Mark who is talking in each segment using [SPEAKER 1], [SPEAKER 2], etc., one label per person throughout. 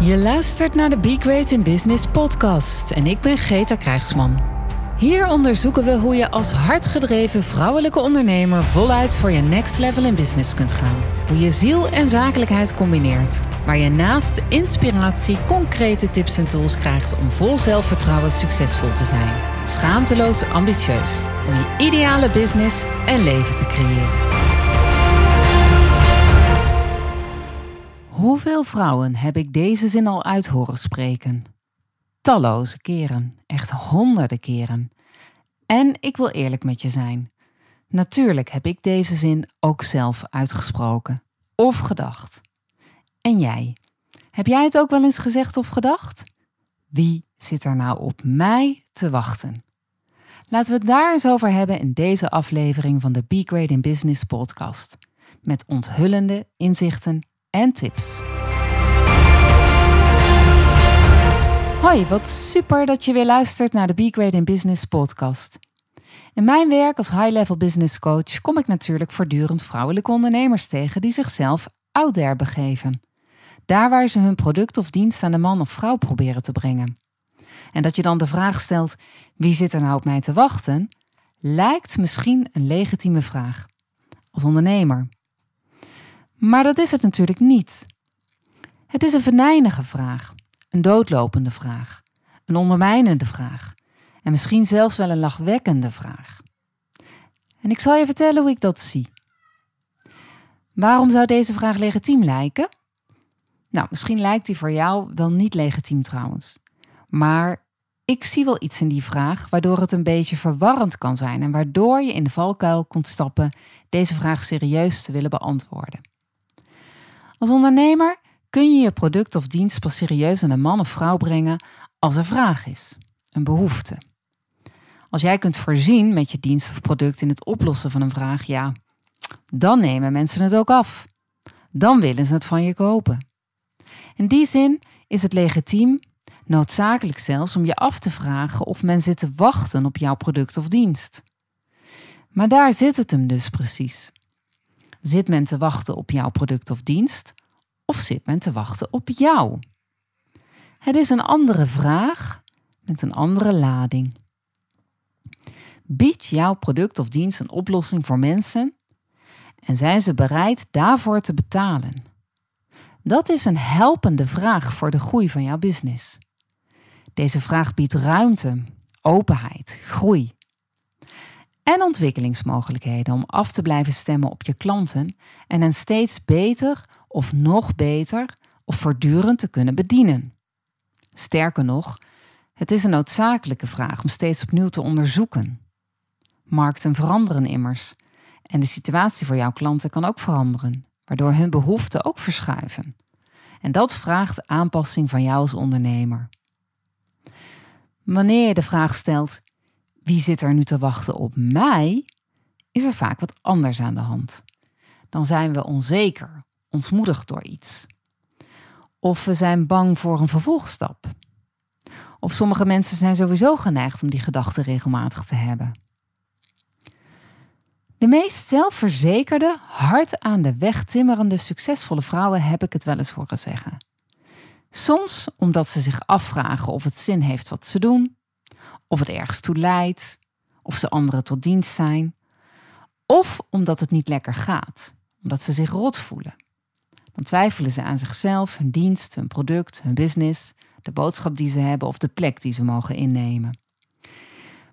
[SPEAKER 1] Je luistert naar de Be Great in Business podcast en ik ben Greta Krijgsman. Hier onderzoeken we hoe je als hardgedreven vrouwelijke ondernemer voluit voor je next level in business kunt gaan. Hoe je ziel en zakelijkheid combineert. Waar je naast inspiratie concrete tips en tools krijgt om vol zelfvertrouwen succesvol te zijn. Schaamteloos ambitieus om je ideale business en leven te creëren. Hoeveel vrouwen heb ik deze zin al uit horen spreken? Talloze keren, echt honderden keren. En ik wil eerlijk met je zijn. Natuurlijk heb ik deze zin ook zelf uitgesproken of gedacht. En jij? Heb jij het ook wel eens gezegd of gedacht? Wie zit er nou op mij te wachten? Laten we het daar eens over hebben in deze aflevering van de Be Great in Business podcast. Met onthullende inzichten en tips. Hoi, wat super dat je weer luistert naar de Great in Business podcast. In mijn werk als high-level business coach kom ik natuurlijk voortdurend vrouwelijke ondernemers tegen die zichzelf out there begeven. Daar waar ze hun product of dienst aan de man of vrouw proberen te brengen. En dat je dan de vraag stelt: wie zit er nou op mij te wachten? lijkt misschien een legitieme vraag. Als ondernemer. Maar dat is het natuurlijk niet. Het is een venijnige vraag, een doodlopende vraag, een ondermijnende vraag en misschien zelfs wel een lachwekkende vraag. En ik zal je vertellen hoe ik dat zie. Waarom zou deze vraag legitiem lijken? Nou, misschien lijkt die voor jou wel niet legitiem trouwens. Maar ik zie wel iets in die vraag waardoor het een beetje verwarrend kan zijn en waardoor je in de valkuil kunt stappen deze vraag serieus te willen beantwoorden. Als ondernemer kun je je product of dienst pas serieus aan een man of vrouw brengen als er vraag is, een behoefte. Als jij kunt voorzien met je dienst of product in het oplossen van een vraag, ja, dan nemen mensen het ook af. Dan willen ze het van je kopen. In die zin is het legitiem, noodzakelijk zelfs, om je af te vragen of men zit te wachten op jouw product of dienst. Maar daar zit het hem dus precies. Zit men te wachten op jouw product of dienst? Of zit men te wachten op jou? Het is een andere vraag met een andere lading. Biedt jouw product of dienst een oplossing voor mensen en zijn ze bereid daarvoor te betalen? Dat is een helpende vraag voor de groei van jouw business. Deze vraag biedt ruimte, openheid, groei en ontwikkelingsmogelijkheden om af te blijven stemmen op je klanten en hen steeds beter of nog beter of voortdurend te kunnen bedienen. Sterker nog, het is een noodzakelijke vraag om steeds opnieuw te onderzoeken. Markten veranderen immers en de situatie voor jouw klanten kan ook veranderen, waardoor hun behoeften ook verschuiven. En dat vraagt aanpassing van jou als ondernemer. Wanneer je de vraag stelt: wie zit er nu te wachten op mij? is er vaak wat anders aan de hand. Dan zijn we onzeker, ontmoedigd door iets. Of we zijn bang voor een vervolgstap. Of sommige mensen zijn sowieso geneigd om die gedachten regelmatig te hebben. De meest zelfverzekerde, hard aan de weg timmerende, succesvolle vrouwen heb ik het wel eens horen zeggen. Soms omdat ze zich afvragen of het zin heeft wat ze doen, of het ergens toe leidt, of ze anderen tot dienst zijn, of omdat het niet lekker gaat, omdat ze zich rot voelen. Dan twijfelen ze aan zichzelf, hun dienst, hun product, hun business, de boodschap die ze hebben of de plek die ze mogen innemen.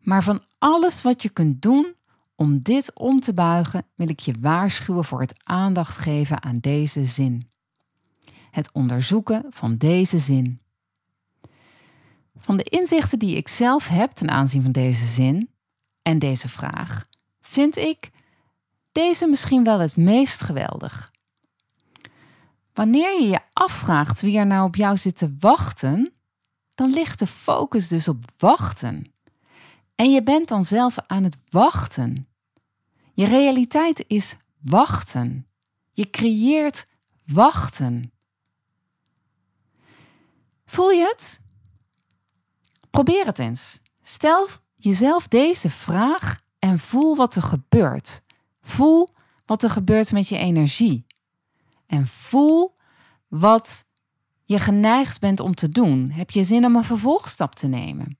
[SPEAKER 1] Maar van alles wat je kunt doen om dit om te buigen, wil ik je waarschuwen voor het aandacht geven aan deze zin. Het onderzoeken van deze zin. Van de inzichten die ik zelf heb ten aanzien van deze zin en deze vraag, vind ik deze misschien wel het meest geweldig. Wanneer je je afvraagt wie er nou op jou zit te wachten, dan ligt de focus dus op wachten. En je bent dan zelf aan het wachten. Je realiteit is wachten. Je creëert wachten. Voel je het? Probeer het eens. Stel jezelf deze vraag en voel wat er gebeurt. Voel wat er gebeurt met je energie. En voel wat je geneigd bent om te doen? Heb je zin om een vervolgstap te nemen?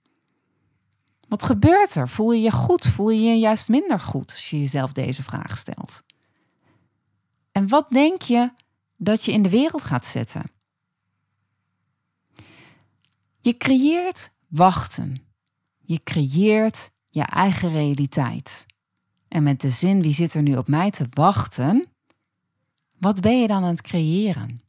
[SPEAKER 1] Wat gebeurt er? Voel je je goed? Voel je je juist minder goed als je jezelf deze vraag stelt? En wat denk je dat je in de wereld gaat zetten? Je creëert wachten. Je creëert je eigen realiteit. En met de zin wie zit er nu op mij te wachten, wat ben je dan aan het creëren?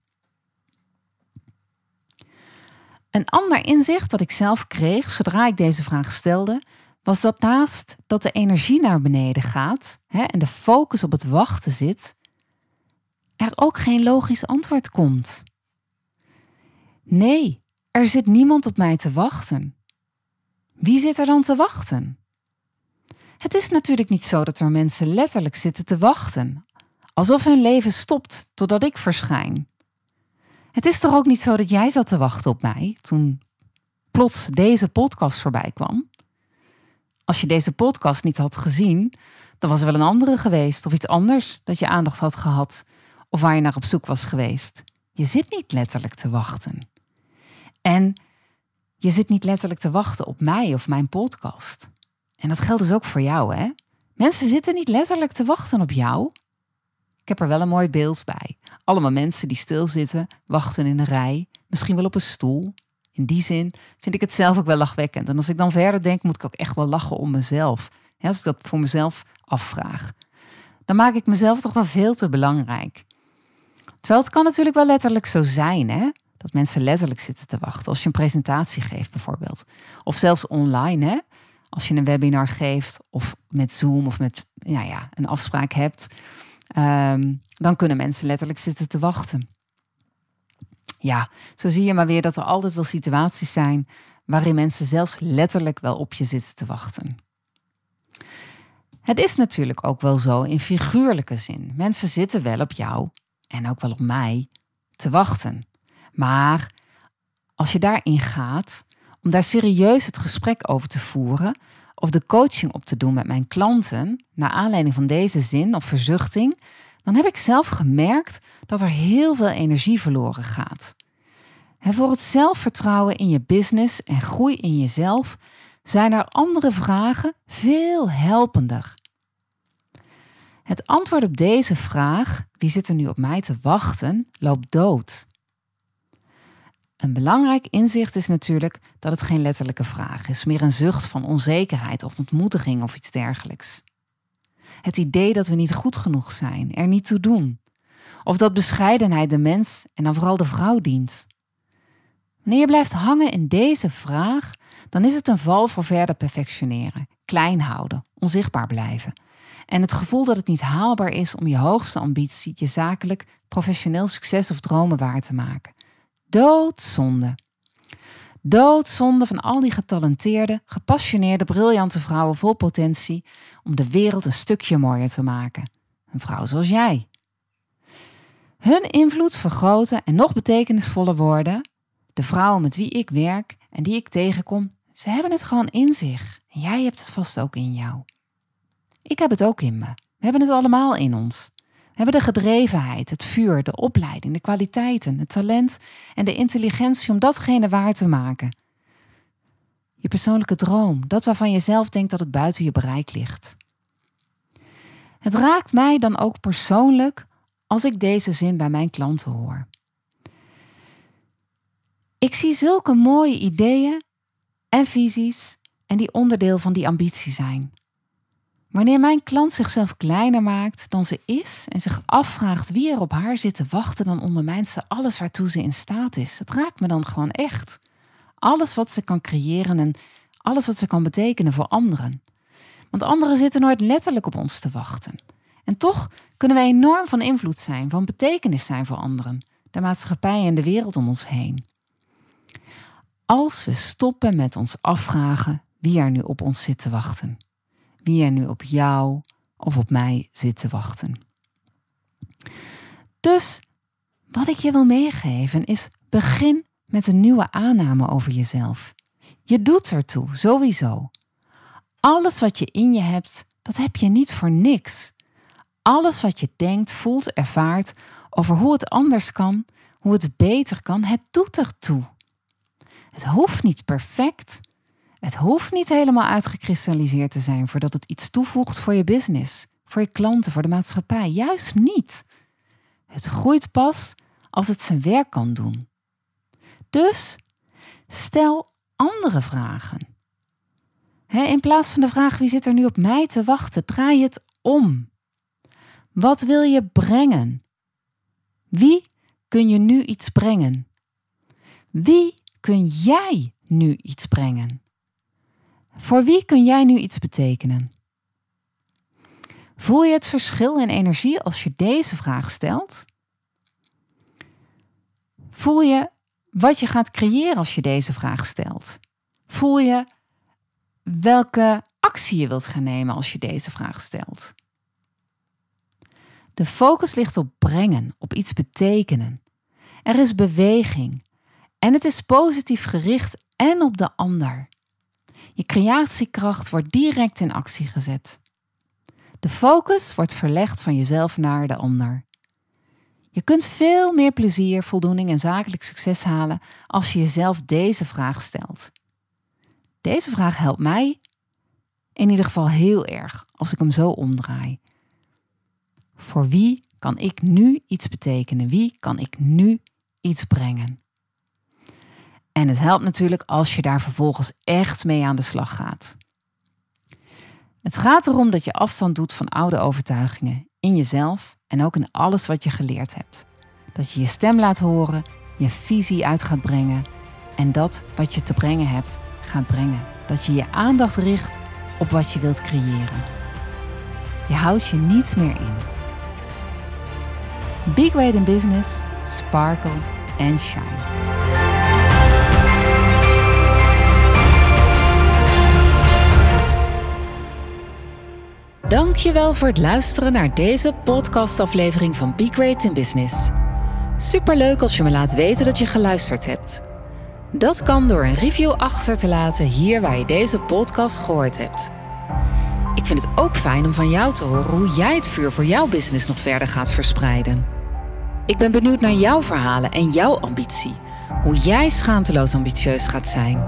[SPEAKER 1] Een ander inzicht dat ik zelf kreeg zodra ik deze vraag stelde, was dat naast dat de energie naar beneden gaat hè, en de focus op het wachten zit, er ook geen logisch antwoord komt. Nee, er zit niemand op mij te wachten. Wie zit er dan te wachten? Het is natuurlijk niet zo dat er mensen letterlijk zitten te wachten, alsof hun leven stopt totdat ik verschijn. Het is toch ook niet zo dat jij zat te wachten op mij toen plots deze podcast voorbij kwam? Als je deze podcast niet had gezien, dan was er wel een andere geweest of iets anders dat je aandacht had gehad of waar je naar op zoek was geweest. Je zit niet letterlijk te wachten. En je zit niet letterlijk te wachten op mij of mijn podcast. En dat geldt dus ook voor jou, hè? Mensen zitten niet letterlijk te wachten op jou. Ik heb er wel een mooi beeld bij. Allemaal mensen die stilzitten, wachten in een rij, misschien wel op een stoel. In die zin vind ik het zelf ook wel lachwekkend. En als ik dan verder denk, moet ik ook echt wel lachen om mezelf. als ik dat voor mezelf afvraag. Dan maak ik mezelf toch wel veel te belangrijk. Terwijl het kan natuurlijk wel letterlijk zo zijn, hè? Dat mensen letterlijk zitten te wachten als je een presentatie geeft bijvoorbeeld. Of zelfs online, hè? Als je een webinar geeft of met Zoom of met ja, ja, een afspraak hebt, ehm, dan kunnen mensen letterlijk zitten te wachten. Ja, zo zie je maar weer dat er altijd wel situaties zijn waarin mensen zelfs letterlijk wel op je zitten te wachten. Het is natuurlijk ook wel zo in figuurlijke zin. Mensen zitten wel op jou en ook wel op mij te wachten. Maar als je daarin gaat, om daar serieus het gesprek over te voeren of de coaching op te doen met mijn klanten, naar aanleiding van deze zin of verzuchting, dan heb ik zelf gemerkt dat er heel veel energie verloren gaat. En voor het zelfvertrouwen in je business en groei in jezelf zijn er andere vragen veel helpender. Het antwoord op deze vraag, wie zit er nu op mij te wachten, loopt dood. Een belangrijk inzicht is natuurlijk dat het geen letterlijke vraag is, meer een zucht van onzekerheid of ontmoediging of iets dergelijks. Het idee dat we niet goed genoeg zijn, er niet toe doen, of dat bescheidenheid de mens en dan vooral de vrouw dient. Wanneer je blijft hangen in deze vraag, dan is het een val voor verder perfectioneren, klein houden, onzichtbaar blijven. En het gevoel dat het niet haalbaar is om je hoogste ambitie, je zakelijk, professioneel succes of dromen waar te maken. Doodzonde. Doodzonde van al die getalenteerde, gepassioneerde, briljante vrouwen vol potentie om de wereld een stukje mooier te maken. Een vrouw zoals jij. Hun invloed vergroten en nog betekenisvoller worden. De vrouwen met wie ik werk en die ik tegenkom, ze hebben het gewoon in zich. En jij hebt het vast ook in jou. Ik heb het ook in me. We hebben het allemaal in ons hebben de gedrevenheid, het vuur, de opleiding, de kwaliteiten, het talent en de intelligentie om datgene waar te maken. Je persoonlijke droom, dat waarvan je zelf denkt dat het buiten je bereik ligt. Het raakt mij dan ook persoonlijk als ik deze zin bij mijn klanten hoor. Ik zie zulke mooie ideeën en visies en die onderdeel van die ambitie zijn. Wanneer mijn klant zichzelf kleiner maakt dan ze is en zich afvraagt wie er op haar zit te wachten, dan ondermijnt ze alles waartoe ze in staat is. Het raakt me dan gewoon echt. Alles wat ze kan creëren en alles wat ze kan betekenen voor anderen. Want anderen zitten nooit letterlijk op ons te wachten. En toch kunnen wij enorm van invloed zijn, van betekenis zijn voor anderen, de maatschappij en de wereld om ons heen. Als we stoppen met ons afvragen wie er nu op ons zit te wachten wie nu op jou of op mij zit te wachten. Dus wat ik je wil meegeven is: begin met een nieuwe aanname over jezelf. Je doet ertoe, sowieso. Alles wat je in je hebt, dat heb je niet voor niks. Alles wat je denkt, voelt, ervaart over hoe het anders kan, hoe het beter kan, het doet ertoe. Het hoeft niet perfect. Het hoeft niet helemaal uitgekristalliseerd te zijn voordat het iets toevoegt voor je business, voor je klanten, voor de maatschappij. Juist niet. Het groeit pas als het zijn werk kan doen. Dus stel andere vragen. in plaats van de vraag wie zit er nu op mij te wachten, draai het om. Wat wil je brengen? Wie kun je nu iets brengen? Wie kun jij nu iets brengen? Voor wie kun jij nu iets betekenen? Voel je het verschil in energie als je deze vraag stelt? Voel je wat je gaat creëren als je deze vraag stelt? Voel je welke actie je wilt gaan nemen als je deze vraag stelt? De focus ligt op brengen, op iets betekenen. Er is beweging en het is positief gericht en op de ander. Je creatiekracht wordt direct in actie gezet. De focus wordt verlegd van jezelf naar de ander. Je kunt veel meer plezier, voldoening en zakelijk succes halen als je jezelf deze vraag stelt. Deze vraag helpt mij in ieder geval heel erg als ik hem zo omdraai. Voor wie kan ik nu iets betekenen? Wie kan ik nu iets brengen? En het helpt natuurlijk als je daar vervolgens echt mee aan de slag gaat. Het gaat erom dat je afstand doet van oude overtuigingen in jezelf en ook in alles wat je geleerd hebt. Dat je je stem laat horen, je visie uit gaat brengen en dat wat je te brengen hebt gaat brengen. Dat je je aandacht richt op wat je wilt creëren. Je houdt je niets meer in. Big Weight in Business, Sparkle and Shine. Dankjewel voor het luisteren naar deze podcastaflevering van Be Great in Business. Superleuk als je me laat weten dat je geluisterd hebt. Dat kan door een review achter te laten hier waar je deze podcast gehoord hebt. Ik vind het ook fijn om van jou te horen hoe jij het vuur voor jouw business nog verder gaat verspreiden. Ik ben benieuwd naar jouw verhalen en jouw ambitie. Hoe jij schaamteloos ambitieus gaat zijn.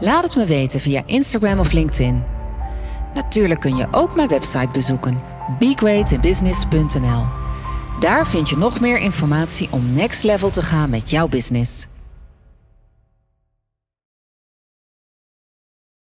[SPEAKER 1] Laat het me weten via Instagram of LinkedIn. Natuurlijk kun je ook mijn website bezoeken: begreatinbusiness.nl. Daar vind je nog meer informatie om next level te gaan met jouw business.